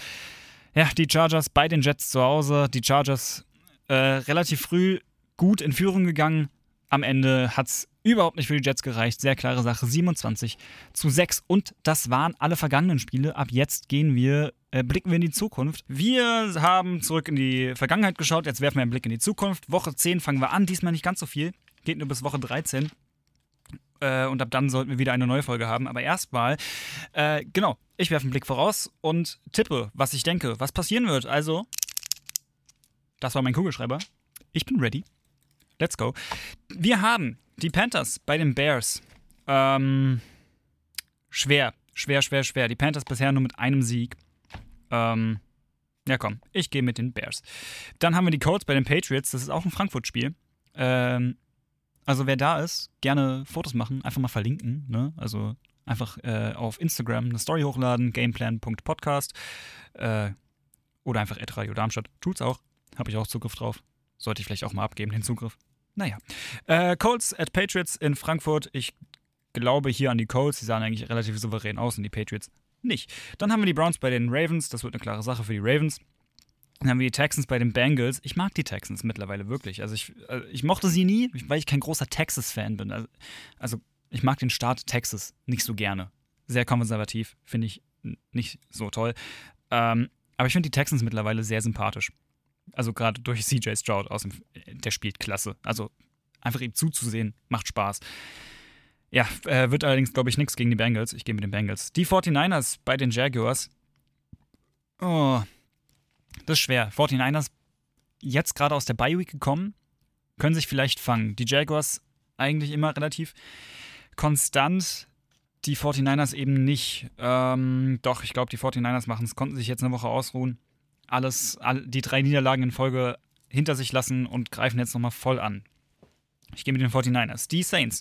[SPEAKER 3] Ja, die Chargers bei den Jets zu Hause. Die Chargers äh, relativ früh gut in Führung gegangen. Am Ende hat es überhaupt nicht für die Jets gereicht. Sehr klare Sache. 27 zu 6. Und das waren alle vergangenen Spiele. Ab jetzt gehen wir, äh, blicken wir in die Zukunft. Wir haben zurück in die Vergangenheit geschaut. Jetzt werfen wir einen Blick in die Zukunft. Woche 10 fangen wir an. Diesmal nicht ganz so viel. Geht nur bis Woche 13. Äh, und ab dann sollten wir wieder eine neue Folge haben. Aber erstmal, äh, genau, ich werfe einen Blick voraus und tippe, was ich denke, was passieren wird. Also, das war mein Kugelschreiber. Ich bin ready. Let's go. Wir haben die Panthers bei den Bears. Ähm, schwer, schwer, schwer, schwer. Die Panthers bisher nur mit einem Sieg. Ähm, ja, komm, ich gehe mit den Bears. Dann haben wir die Colts bei den Patriots. Das ist auch ein Frankfurt-Spiel. Ähm, also, wer da ist, gerne Fotos machen, einfach mal verlinken. Ne? Also, einfach äh, auf Instagram eine Story hochladen, gameplan.podcast. Äh, oder einfach Radio Darmstadt. Tut's auch. Habe ich auch Zugriff drauf. Sollte ich vielleicht auch mal abgeben, den Zugriff. Naja. Äh, Colts at Patriots in Frankfurt. Ich glaube hier an die Colts. Die sahen eigentlich relativ souverän aus und die Patriots nicht. Dann haben wir die Browns bei den Ravens. Das wird eine klare Sache für die Ravens. Dann haben wir die Texans bei den Bengals. Ich mag die Texans mittlerweile wirklich. Also ich, also ich mochte sie nie, weil ich kein großer Texas-Fan bin. Also, also ich mag den Staat Texas nicht so gerne. Sehr konservativ, finde ich nicht so toll. Ähm, aber ich finde die Texans mittlerweile sehr sympathisch. Also gerade durch CJ Stroud aus dem, der spielt klasse. Also einfach ihm zuzusehen, macht Spaß. Ja, äh, wird allerdings, glaube ich, nichts gegen die Bengals. Ich gehe mit den Bengals. Die 49ers bei den Jaguars. Oh, das ist schwer. 49ers jetzt gerade aus der Bye Week gekommen, können sich vielleicht fangen. Die Jaguars eigentlich immer relativ konstant. Die 49ers eben nicht. Ähm, doch, ich glaube, die 49ers machen es, konnten sich jetzt eine Woche ausruhen alles, all, die drei Niederlagen in Folge hinter sich lassen und greifen jetzt nochmal voll an. Ich gehe mit den 49ers. Die Saints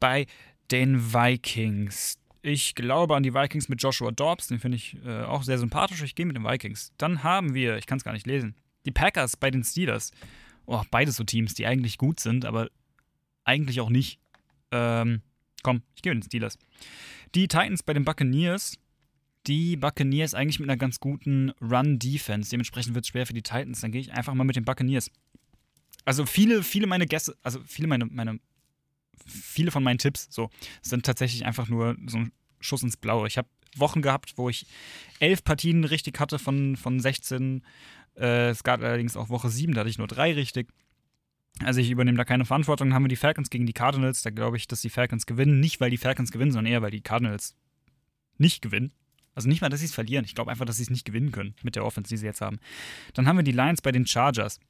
[SPEAKER 3] bei den Vikings. Ich glaube an die Vikings mit Joshua Dobbs, den finde ich äh, auch sehr sympathisch. Ich gehe mit den Vikings. Dann haben wir, ich kann es gar nicht lesen, die Packers bei den Steelers. Oh, beides so Teams, die eigentlich gut sind, aber eigentlich auch nicht. Ähm, komm, ich gehe mit den Steelers. Die Titans bei den Buccaneers die Buccaneers eigentlich mit einer ganz guten Run-Defense. Dementsprechend wird es schwer für die Titans. Dann gehe ich einfach mal mit den Buccaneers. Also viele, viele meine Gäste, also viele meine, meine, viele von meinen Tipps so sind tatsächlich einfach nur so ein Schuss ins Blaue. Ich habe Wochen gehabt, wo ich elf Partien richtig hatte von, von 16. Äh, es gab allerdings auch Woche 7, da hatte ich nur drei richtig. Also ich übernehme da keine Verantwortung. Dann haben wir die Falcons gegen die Cardinals. Da glaube ich, dass die Falcons gewinnen. Nicht, weil die Falcons gewinnen, sondern eher, weil die Cardinals nicht gewinnen. Also nicht mal, dass sie es verlieren. Ich glaube einfach, dass sie es nicht gewinnen können mit der Offense, die sie jetzt haben. Dann haben wir die Lions bei den Chargers.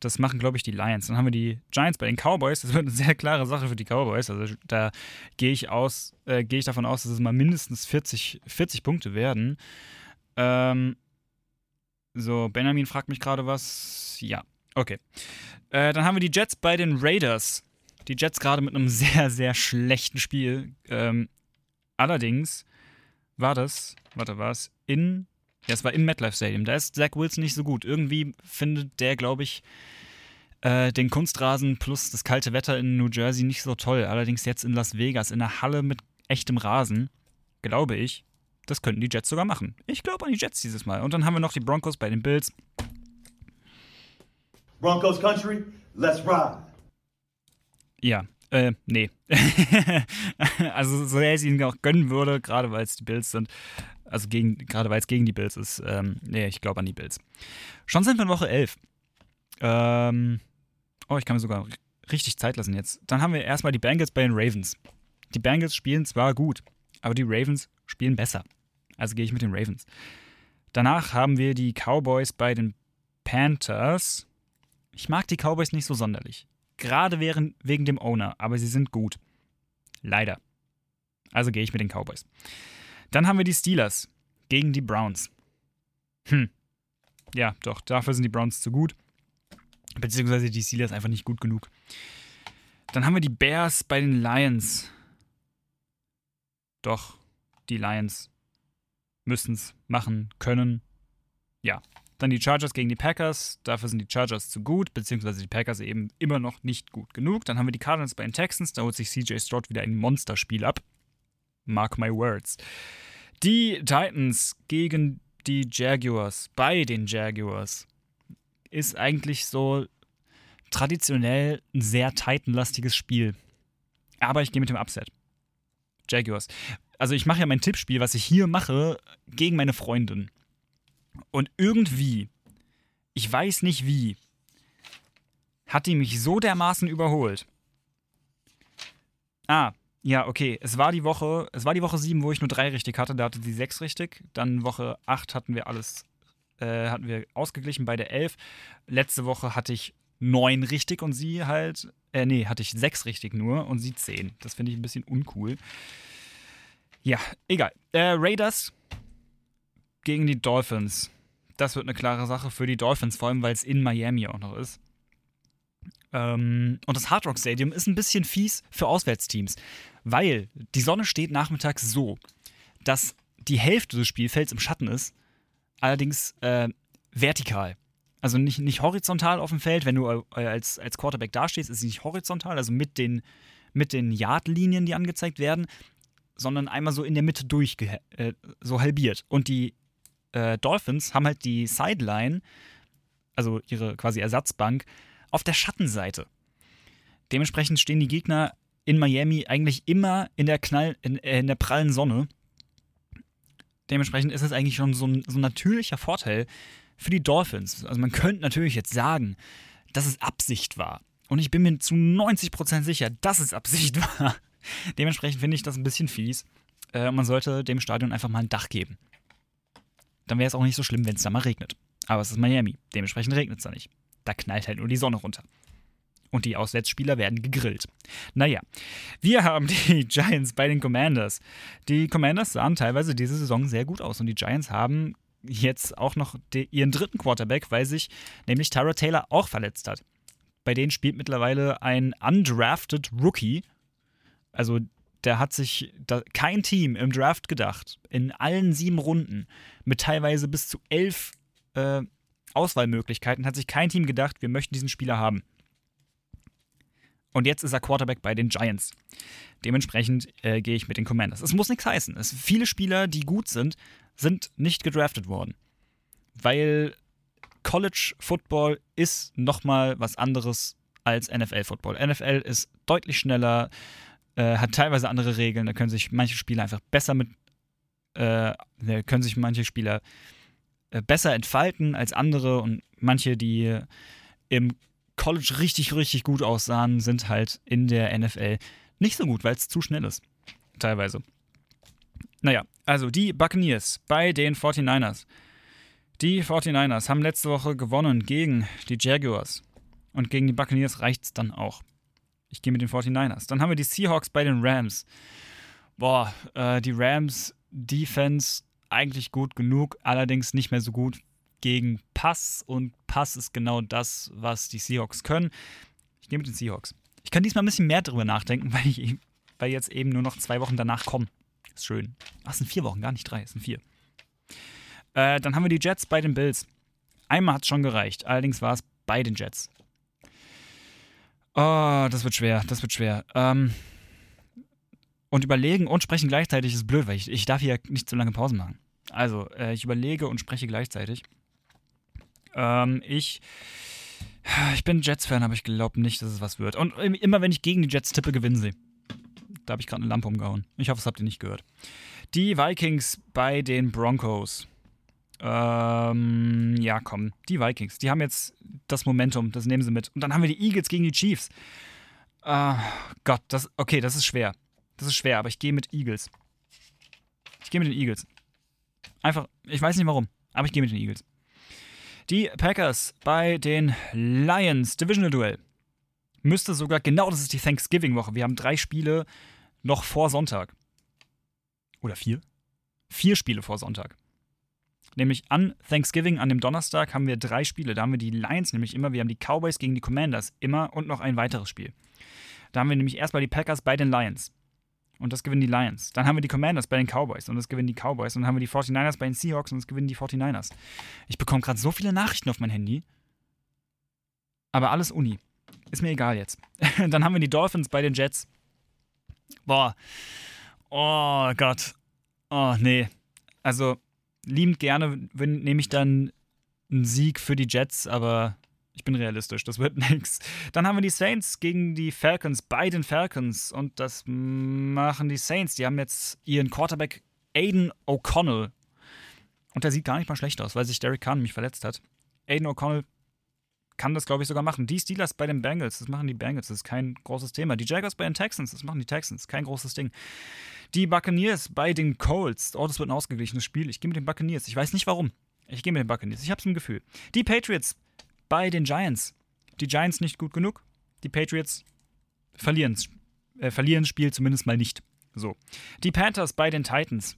[SPEAKER 3] Das machen, glaube ich, die Lions. Dann haben wir die Giants bei den Cowboys. Das wird eine sehr klare Sache für die Cowboys. Also da gehe ich äh, gehe ich davon aus, dass es mal mindestens 40, 40 Punkte werden. Ähm, so, Benjamin fragt mich gerade was. Ja, okay. Äh, dann haben wir die Jets bei den Raiders. Die Jets gerade mit einem (laughs) sehr, sehr schlechten Spiel. Ähm, allerdings war das, warte, war es in, ja, es war im MetLife Stadium. Da ist Zach Wilson nicht so gut. Irgendwie findet der, glaube ich, äh, den Kunstrasen plus das kalte Wetter in New Jersey nicht so toll. Allerdings jetzt in Las Vegas, in einer Halle mit echtem Rasen, glaube ich, das könnten die Jets sogar machen. Ich glaube an die Jets dieses Mal. Und dann haben wir noch die Broncos bei den Bills.
[SPEAKER 4] Broncos Country, let's ride.
[SPEAKER 3] Ja, äh, nee. (laughs) also, so sehr ich es ihnen auch gönnen würde, gerade weil es die Bills sind. Also, gegen, gerade weil es gegen die Bills ist. Ähm, nee, ich glaube an die Bills. Schon sind wir in Woche 11. Ähm, oh, ich kann mir sogar richtig Zeit lassen jetzt. Dann haben wir erstmal die Bengals bei den Ravens. Die Bengals spielen zwar gut, aber die Ravens spielen besser. Also gehe ich mit den Ravens. Danach haben wir die Cowboys bei den Panthers. Ich mag die Cowboys nicht so sonderlich. Gerade wegen, wegen dem Owner, aber sie sind gut. Leider. Also gehe ich mit den Cowboys. Dann haben wir die Steelers gegen die Browns. Hm. Ja, doch, dafür sind die Browns zu gut. Beziehungsweise die Steelers einfach nicht gut genug. Dann haben wir die Bears bei den Lions. Doch, die Lions müssen es machen können. Ja, dann die Chargers gegen die Packers. Dafür sind die Chargers zu gut, beziehungsweise die Packers eben immer noch nicht gut genug. Dann haben wir die Cardinals bei den Texans. Da holt sich CJ Stroud wieder ein Monsterspiel ab. Mark my words. Die Titans gegen die Jaguars. Bei den Jaguars. Ist eigentlich so traditionell ein sehr Titan-lastiges Spiel. Aber ich gehe mit dem Upset. Jaguars. Also ich mache ja mein Tippspiel, was ich hier mache, gegen meine Freundin. Und irgendwie, ich weiß nicht wie, hat die mich so dermaßen überholt. Ah, ja, okay. Es war die Woche, es war die Woche 7, wo ich nur drei richtig hatte, da hatte sie sechs richtig. Dann Woche 8 hatten wir alles, äh, hatten wir ausgeglichen bei der 11. Letzte Woche hatte ich neun richtig und sie halt, äh, nee, hatte ich sechs richtig nur und sie zehn. Das finde ich ein bisschen uncool. Ja, egal. Äh, Raiders gegen die Dolphins. Das wird eine klare Sache für die Dolphins, vor allem weil es in Miami auch noch ist. Ähm, und das Hard Rock Stadium ist ein bisschen fies für Auswärtsteams, weil die Sonne steht nachmittags so, dass die Hälfte des Spielfelds im Schatten ist, allerdings äh, vertikal. Also nicht, nicht horizontal auf dem Feld, wenn du äh, als, als Quarterback dastehst, ist sie nicht horizontal, also mit den, mit den Yardlinien, die angezeigt werden, sondern einmal so in der Mitte durch, äh, so halbiert. Und die äh, Dolphins haben halt die Sideline, also ihre quasi Ersatzbank, auf der Schattenseite. Dementsprechend stehen die Gegner in Miami eigentlich immer in der, Knall, in, äh, in der prallen Sonne. Dementsprechend ist es eigentlich schon so ein, so ein natürlicher Vorteil für die Dolphins. Also man könnte natürlich jetzt sagen, dass es Absicht war. Und ich bin mir zu 90% sicher, dass es Absicht (laughs) war. Dementsprechend finde ich das ein bisschen fies. Äh, man sollte dem Stadion einfach mal ein Dach geben. Dann wäre es auch nicht so schlimm, wenn es da mal regnet. Aber es ist Miami. Dementsprechend regnet es da nicht. Da knallt halt nur die Sonne runter. Und die Auswärtsspieler werden gegrillt. Naja, wir haben die (laughs) Giants bei den Commanders. Die Commanders sahen teilweise diese Saison sehr gut aus und die Giants haben jetzt auch noch ihren dritten Quarterback, weil sich nämlich Tyra Taylor auch verletzt hat. Bei denen spielt mittlerweile ein undrafted Rookie. Also der hat sich da, kein Team im Draft gedacht, in allen sieben Runden, mit teilweise bis zu elf äh, Auswahlmöglichkeiten hat sich kein Team gedacht, wir möchten diesen Spieler haben. Und jetzt ist er Quarterback bei den Giants. Dementsprechend äh, gehe ich mit den Commanders. Es muss nichts heißen. Es, viele Spieler, die gut sind, sind nicht gedraftet worden. Weil College Football ist nochmal was anderes als NFL Football. NFL ist deutlich schneller, äh, hat teilweise andere Regeln. Da können sich manche Spieler einfach besser mit, äh, können sich manche Spieler äh, besser entfalten als andere und manche, die im College richtig, richtig gut aussahen, sind halt in der NFL nicht so gut, weil es zu schnell ist. Teilweise. Naja, also die Buccaneers bei den 49ers. Die 49ers haben letzte Woche gewonnen gegen die Jaguars. Und gegen die Buccaneers reicht es dann auch. Ich gehe mit den 49ers. Dann haben wir die Seahawks bei den Rams. Boah, äh, die Rams Defense eigentlich gut genug, allerdings nicht mehr so gut gegen Pass und Pass ist genau das, was die Seahawks können. Ich gehe mit den Seahawks. Ich kann diesmal ein bisschen mehr darüber nachdenken, (laughs) weil, ich, weil jetzt eben nur noch zwei Wochen danach kommen. Ist schön. Ach, es sind vier Wochen, gar nicht drei, es sind vier. Äh, dann haben wir die Jets bei den Bills. Einmal hat es schon gereicht, allerdings war es bei den Jets. Oh, das wird schwer, das wird schwer. Ähm, und überlegen und sprechen gleichzeitig ist blöd, weil ich, ich darf hier nicht zu lange Pausen machen. Also, äh, ich überlege und spreche gleichzeitig. Ähm, ich. Ich bin Jets-Fan, aber ich glaube nicht, dass es was wird. Und immer wenn ich gegen die Jets tippe, gewinnen sie. Da habe ich gerade eine Lampe umgehauen. Ich hoffe, das habt ihr nicht gehört. Die Vikings bei den Broncos. Ähm, ja, komm. Die Vikings. Die haben jetzt das Momentum. Das nehmen sie mit. Und dann haben wir die Eagles gegen die Chiefs. Äh, Gott, das. Okay, das ist schwer. Das ist schwer, aber ich gehe mit Eagles. Ich gehe mit den Eagles. Einfach, ich weiß nicht warum, aber ich gehe mit den Eagles. Die Packers bei den Lions, Divisional Duell. Müsste sogar, genau das ist die Thanksgiving-Woche. Wir haben drei Spiele noch vor Sonntag. Oder vier? Vier Spiele vor Sonntag. Nämlich an Thanksgiving, an dem Donnerstag, haben wir drei Spiele. Da haben wir die Lions nämlich immer, wir haben die Cowboys gegen die Commanders immer und noch ein weiteres Spiel. Da haben wir nämlich erstmal die Packers bei den Lions. Und das gewinnen die Lions. Dann haben wir die Commanders bei den Cowboys und das gewinnen die Cowboys. Und dann haben wir die 49ers bei den Seahawks und das gewinnen die 49ers. Ich bekomme gerade so viele Nachrichten auf mein Handy. Aber alles Uni. Ist mir egal jetzt. (laughs) dann haben wir die Dolphins bei den Jets. Boah. Oh Gott. Oh, nee. Also, liebend gerne nehme ich dann einen Sieg für die Jets, aber Ich bin realistisch, das wird (laughs) nix. Dann haben wir die Saints gegen die Falcons, bei den Falcons. Und das machen die Saints. Die haben jetzt ihren Quarterback Aiden O'Connell. Und der sieht gar nicht mal schlecht aus, weil sich Derek Kahn mich verletzt hat. Aiden O'Connell kann das, glaube ich, sogar machen. Die Steelers bei den Bengals, das machen die Bengals, das ist kein großes Thema. Die Jaguars bei den Texans, das machen die Texans, kein großes Ding. Die Buccaneers bei den Colts, oh, das wird ein ausgeglichenes Spiel. Ich gehe mit den Buccaneers, ich weiß nicht warum. Ich gehe mit den Buccaneers, ich habe es im Gefühl. Die Patriots bei den Giants. Die Giants nicht gut genug, die Patriots verlieren, äh, verlieren das Spiel zumindest mal nicht. So. Die Panthers bei den Titans.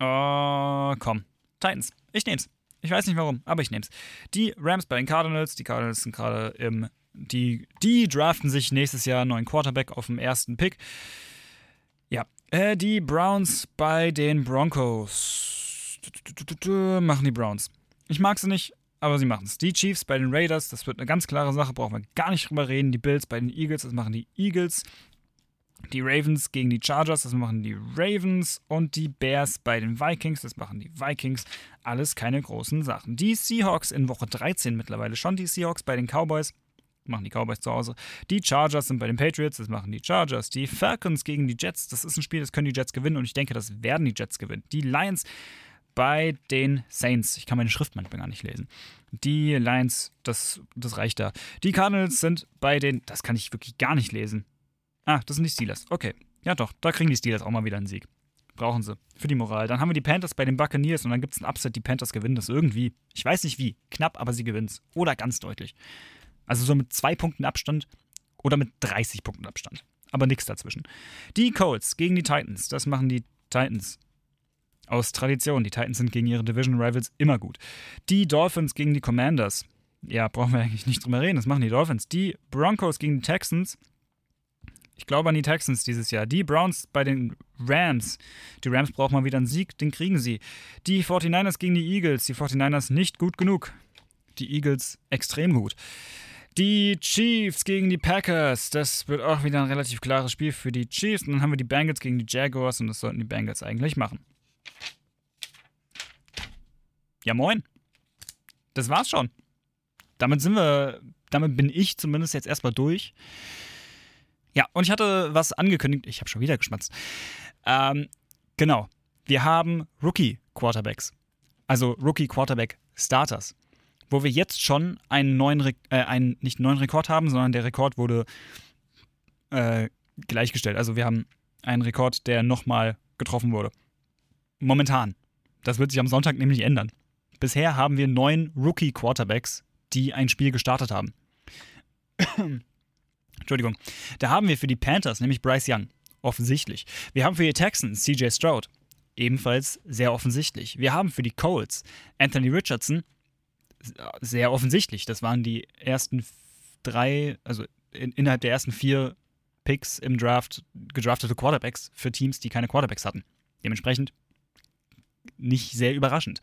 [SPEAKER 3] Oh, komm. Titans. Ich nehm's. Ich weiß nicht warum, aber ich nehm's. Die Rams bei den Cardinals. Die Cardinals sind gerade im. Die, die draften sich nächstes Jahr einen neuen Quarterback auf dem ersten Pick. Ja. Äh, die Browns bei den Broncos. Machen die Browns. Ich mag sie nicht, aber sie machen es. Die Chiefs bei den Raiders, das wird eine ganz klare Sache, brauchen wir gar nicht drüber reden. Die Bills bei den Eagles, das machen die Eagles. Die Ravens gegen die Chargers, das machen die Ravens. Und die Bears bei den Vikings, das machen die Vikings. Alles keine großen Sachen. Die Seahawks in Woche 13 mittlerweile schon. Die Seahawks bei den Cowboys, machen die Cowboys zu Hause. Die Chargers sind bei den Patriots, das machen die Chargers. Die Falcons gegen die Jets, das ist ein Spiel, das können die Jets gewinnen. Und ich denke, das werden die Jets gewinnen. Die Lions bei den Saints. Ich kann meine Schrift manchmal gar nicht lesen. Die Lions, das, das reicht da. Die Cardinals sind bei den, das kann ich wirklich gar nicht lesen. Ah, das sind die Steelers. Okay. Ja doch, da kriegen die Steelers auch mal wieder einen Sieg. Brauchen sie. Für die Moral. Dann haben wir die Panthers bei den Buccaneers und dann gibt es ein Upset. Die Panthers gewinnen das irgendwie. Ich weiß nicht wie. Knapp, aber sie gewinnen es. Oder ganz deutlich. Also so mit zwei Punkten Abstand oder mit 30 Punkten Abstand. Aber nichts dazwischen. Die Colts gegen die Titans. Das machen die Titans. Aus Tradition. Die Titans sind gegen ihre Division Rivals immer gut. Die Dolphins gegen die Commanders. Ja, brauchen wir eigentlich nicht drüber reden. Das machen die Dolphins. Die Broncos gegen die Texans. Ich glaube an die Texans dieses Jahr. Die Browns bei den Rams. Die Rams brauchen mal wieder einen Sieg, den kriegen sie. Die 49ers gegen die Eagles. Die 49ers nicht gut genug. Die Eagles extrem gut. Die Chiefs gegen die Packers. Das wird auch wieder ein relativ klares Spiel für die Chiefs. Und dann haben wir die Bengals gegen die Jaguars und das sollten die Bengals eigentlich machen. Ja, moin. Das war's schon. Damit sind wir, damit bin ich zumindest jetzt erstmal durch. Ja, und ich hatte was angekündigt. Ich habe schon wieder geschmatzt. Ähm, genau. Wir haben Rookie-Quarterbacks. Also Rookie-Quarterback-Starters. Wo wir jetzt schon einen neuen, Re äh, einen, nicht einen neuen Rekord haben, sondern der Rekord wurde äh, gleichgestellt. Also wir haben einen Rekord, der nochmal getroffen wurde. Momentan. Das wird sich am Sonntag nämlich ändern. Bisher haben wir neun Rookie-Quarterbacks, die ein Spiel gestartet haben. Entschuldigung. Da haben wir für die Panthers nämlich Bryce Young. Offensichtlich. Wir haben für die Texans CJ Stroud. Ebenfalls sehr offensichtlich. Wir haben für die Colts Anthony Richardson. Sehr offensichtlich. Das waren die ersten drei, also in, innerhalb der ersten vier Picks im Draft gedraftete Quarterbacks für Teams, die keine Quarterbacks hatten. Dementsprechend nicht sehr überraschend.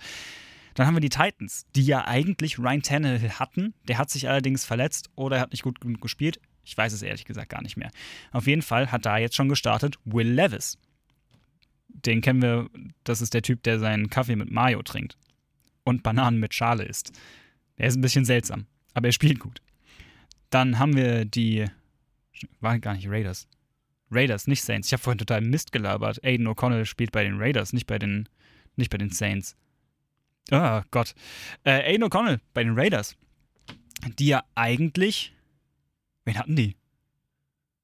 [SPEAKER 3] Dann haben wir die Titans, die ja eigentlich Ryan Tannehill hatten. Der hat sich allerdings verletzt oder er hat nicht gut genug gespielt. Ich weiß es ehrlich gesagt gar nicht mehr. Auf jeden Fall hat da jetzt schon gestartet Will Levis. Den kennen wir, das ist der Typ, der seinen Kaffee mit Mayo trinkt und Bananen mit Schale isst. Der ist ein bisschen seltsam, aber er spielt gut. Dann haben wir die, waren gar nicht Raiders. Raiders, nicht Saints. Ich habe vorhin total Mist gelabert. Aiden O'Connell spielt bei den Raiders, nicht bei den, nicht bei den Saints. Oh Gott. Äh, Aiden O'Connell bei den Raiders. Die ja eigentlich Wen hatten die?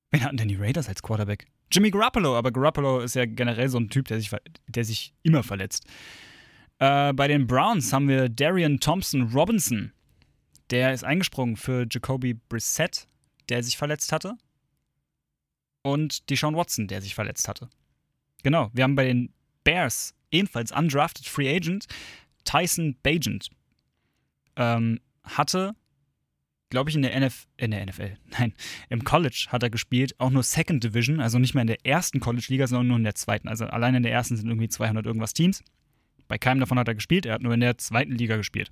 [SPEAKER 3] Wen hatten denn die Raiders als Quarterback? Jimmy Garoppolo, aber Garoppolo ist ja generell so ein Typ, der sich, der sich immer verletzt. Äh, bei den Browns haben wir Darian Thompson Robinson. Der ist eingesprungen für Jacoby Brissett, der sich verletzt hatte. Und Deshaun Watson, der sich verletzt hatte. Genau, wir haben bei den Bears ebenfalls undrafted Free Agent Tyson Bagent. Ähm, hatte glaube ich, in der, NF in der NFL, (laughs) nein, im College hat er gespielt, auch nur Second Division, also nicht mehr in der ersten College-Liga, sondern nur in der zweiten. Also allein in der ersten sind irgendwie 200 irgendwas Teams. Bei keinem davon hat er gespielt, er hat nur in der zweiten Liga gespielt.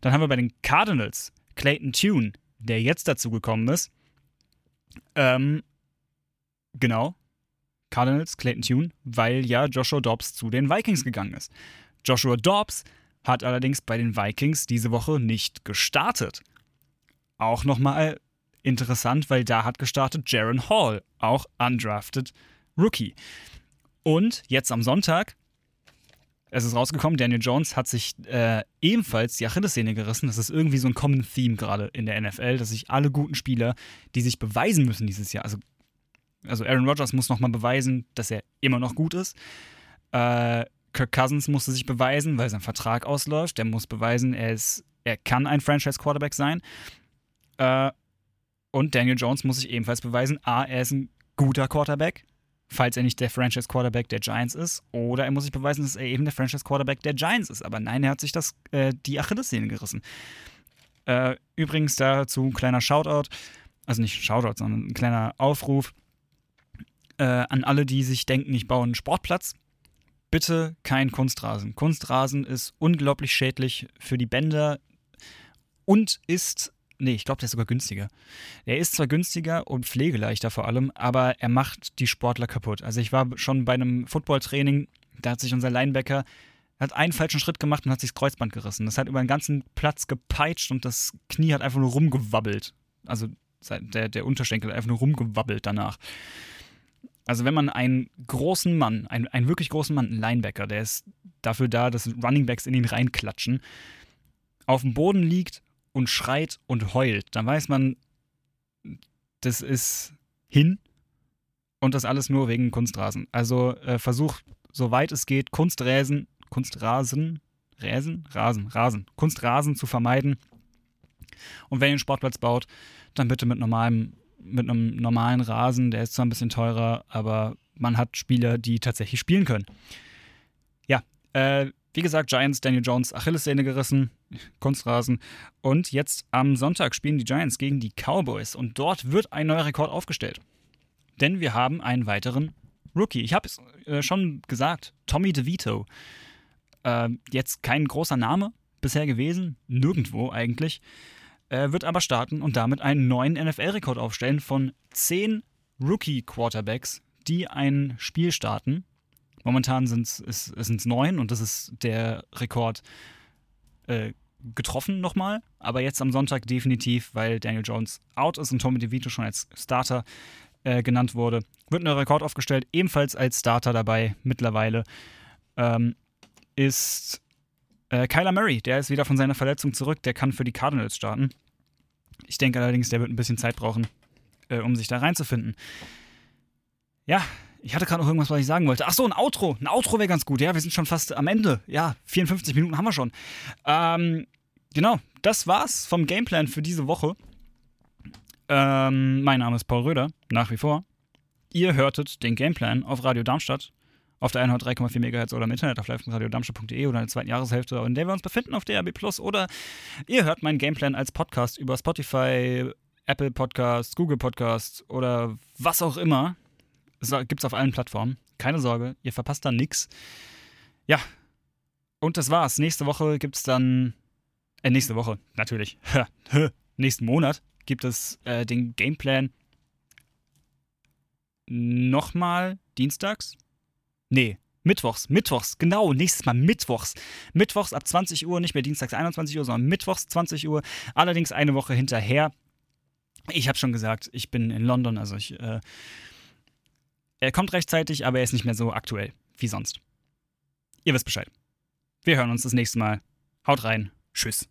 [SPEAKER 3] Dann haben wir bei den Cardinals Clayton Tune, der jetzt dazu gekommen ist. Ähm, genau, Cardinals, Clayton Tune, weil ja Joshua Dobbs zu den Vikings gegangen ist. Joshua Dobbs hat allerdings bei den Vikings diese Woche nicht gestartet. Auch nochmal interessant, weil da hat gestartet Jaron Hall, auch undrafted Rookie. Und jetzt am Sonntag, es ist rausgekommen, Daniel Jones hat sich äh, ebenfalls die Achillessehne gerissen. Das ist irgendwie so ein Common Theme gerade in der NFL, dass sich alle guten Spieler, die sich beweisen müssen dieses Jahr, also, also Aaron Rodgers muss nochmal beweisen, dass er immer noch gut ist. Äh, Kirk Cousins musste sich beweisen, weil sein Vertrag ausläuft. Der muss beweisen, er, ist, er kann ein Franchise-Quarterback sein. Äh, und Daniel Jones muss sich ebenfalls beweisen, A, er ist ein guter Quarterback, falls er nicht der Franchise-Quarterback der Giants ist, oder er muss sich beweisen, dass er eben der Franchise-Quarterback der Giants ist. Aber nein, er hat sich das, äh, die Achillessehne gerissen. Äh, übrigens dazu ein kleiner Shoutout, also nicht Shoutout, sondern ein kleiner Aufruf äh, an alle, die sich denken, ich baue einen Sportplatz bitte kein Kunstrasen. Kunstrasen ist unglaublich schädlich für die Bänder und ist, nee, ich glaube, der ist sogar günstiger. Er ist zwar günstiger und pflegeleichter vor allem, aber er macht die Sportler kaputt. Also ich war schon bei einem Footballtraining, da hat sich unser Linebacker hat einen falschen Schritt gemacht und hat sich das Kreuzband gerissen. Das hat über den ganzen Platz gepeitscht und das Knie hat einfach nur rumgewabbelt. Also der, der Unterschenkel hat einfach nur rumgewabbelt danach. Also wenn man einen großen Mann, einen, einen wirklich großen Mann, einen Linebacker, der ist dafür da, dass Runningbacks in ihn reinklatschen, auf dem Boden liegt und schreit und heult, dann weiß man, das ist hin und das alles nur wegen Kunstrasen. Also äh, versuch, soweit es geht, Kunstrasen, Kunstrasen, Räsen, Rasen, Rasen, Kunstrasen zu vermeiden. Und wenn ihr einen Sportplatz baut, dann bitte mit normalem mit einem normalen Rasen, der ist zwar ein bisschen teurer, aber man hat Spieler, die tatsächlich spielen können. Ja, äh, wie gesagt, Giants, Daniel Jones, Achillessehne gerissen, (laughs) Kunstrasen. Und jetzt am Sonntag spielen die Giants gegen die Cowboys und dort wird ein neuer Rekord aufgestellt. Denn wir haben einen weiteren Rookie. Ich habe es äh, schon gesagt, Tommy DeVito. Äh, jetzt kein großer Name bisher gewesen, nirgendwo eigentlich. Er wird aber starten und damit einen neuen NFL-Rekord aufstellen von zehn Rookie-Quarterbacks, die ein Spiel starten. Momentan sind es neun und das ist der Rekord äh, getroffen nochmal. Aber jetzt am Sonntag definitiv, weil Daniel Jones out ist und Tommy DeVito schon als Starter äh, genannt wurde, wird ein Rekord aufgestellt. Ebenfalls als Starter dabei mittlerweile ähm, ist äh, Kyler Murray. Der ist wieder von seiner Verletzung zurück. Der kann für die Cardinals starten. Ich denke allerdings, der wird ein bisschen Zeit brauchen, äh, um sich da reinzufinden. Ja, ich hatte gerade noch irgendwas, was ich sagen wollte. Ach so, ein Outro. Ein Outro wäre ganz gut. Ja, wir sind schon fast am Ende. Ja, 54 Minuten haben wir schon. Ähm, genau, das war's vom Gameplan für diese Woche. Ähm, mein Name ist Paul Röder, nach wie vor. Ihr hörtet den Gameplan auf Radio Darmstadt auf der 103,4 MHz oder im Internet auf live.radiodarmstadt.de oder in der zweiten Jahreshälfte, in der wir uns befinden auf DRB Plus. Oder ihr hört meinen Gameplan als Podcast über Spotify, Apple Podcasts, Google Podcasts oder was auch immer. Gibt es auf allen Plattformen. Keine Sorge, ihr verpasst da nichts. Ja, und das war's. Nächste Woche gibt es dann. Äh, nächste Woche, natürlich. (laughs) Nächsten Monat gibt es äh, den Gameplan nochmal dienstags. Nee, Mittwochs, Mittwochs, genau, nächstes Mal Mittwochs. Mittwochs ab 20 Uhr, nicht mehr Dienstags 21 Uhr, sondern Mittwochs 20 Uhr. Allerdings eine Woche hinterher. Ich habe schon gesagt, ich bin in London, also ich. Äh, er kommt rechtzeitig, aber er ist nicht mehr so aktuell wie sonst. Ihr wisst Bescheid. Wir hören uns das nächste Mal. Haut rein. Tschüss.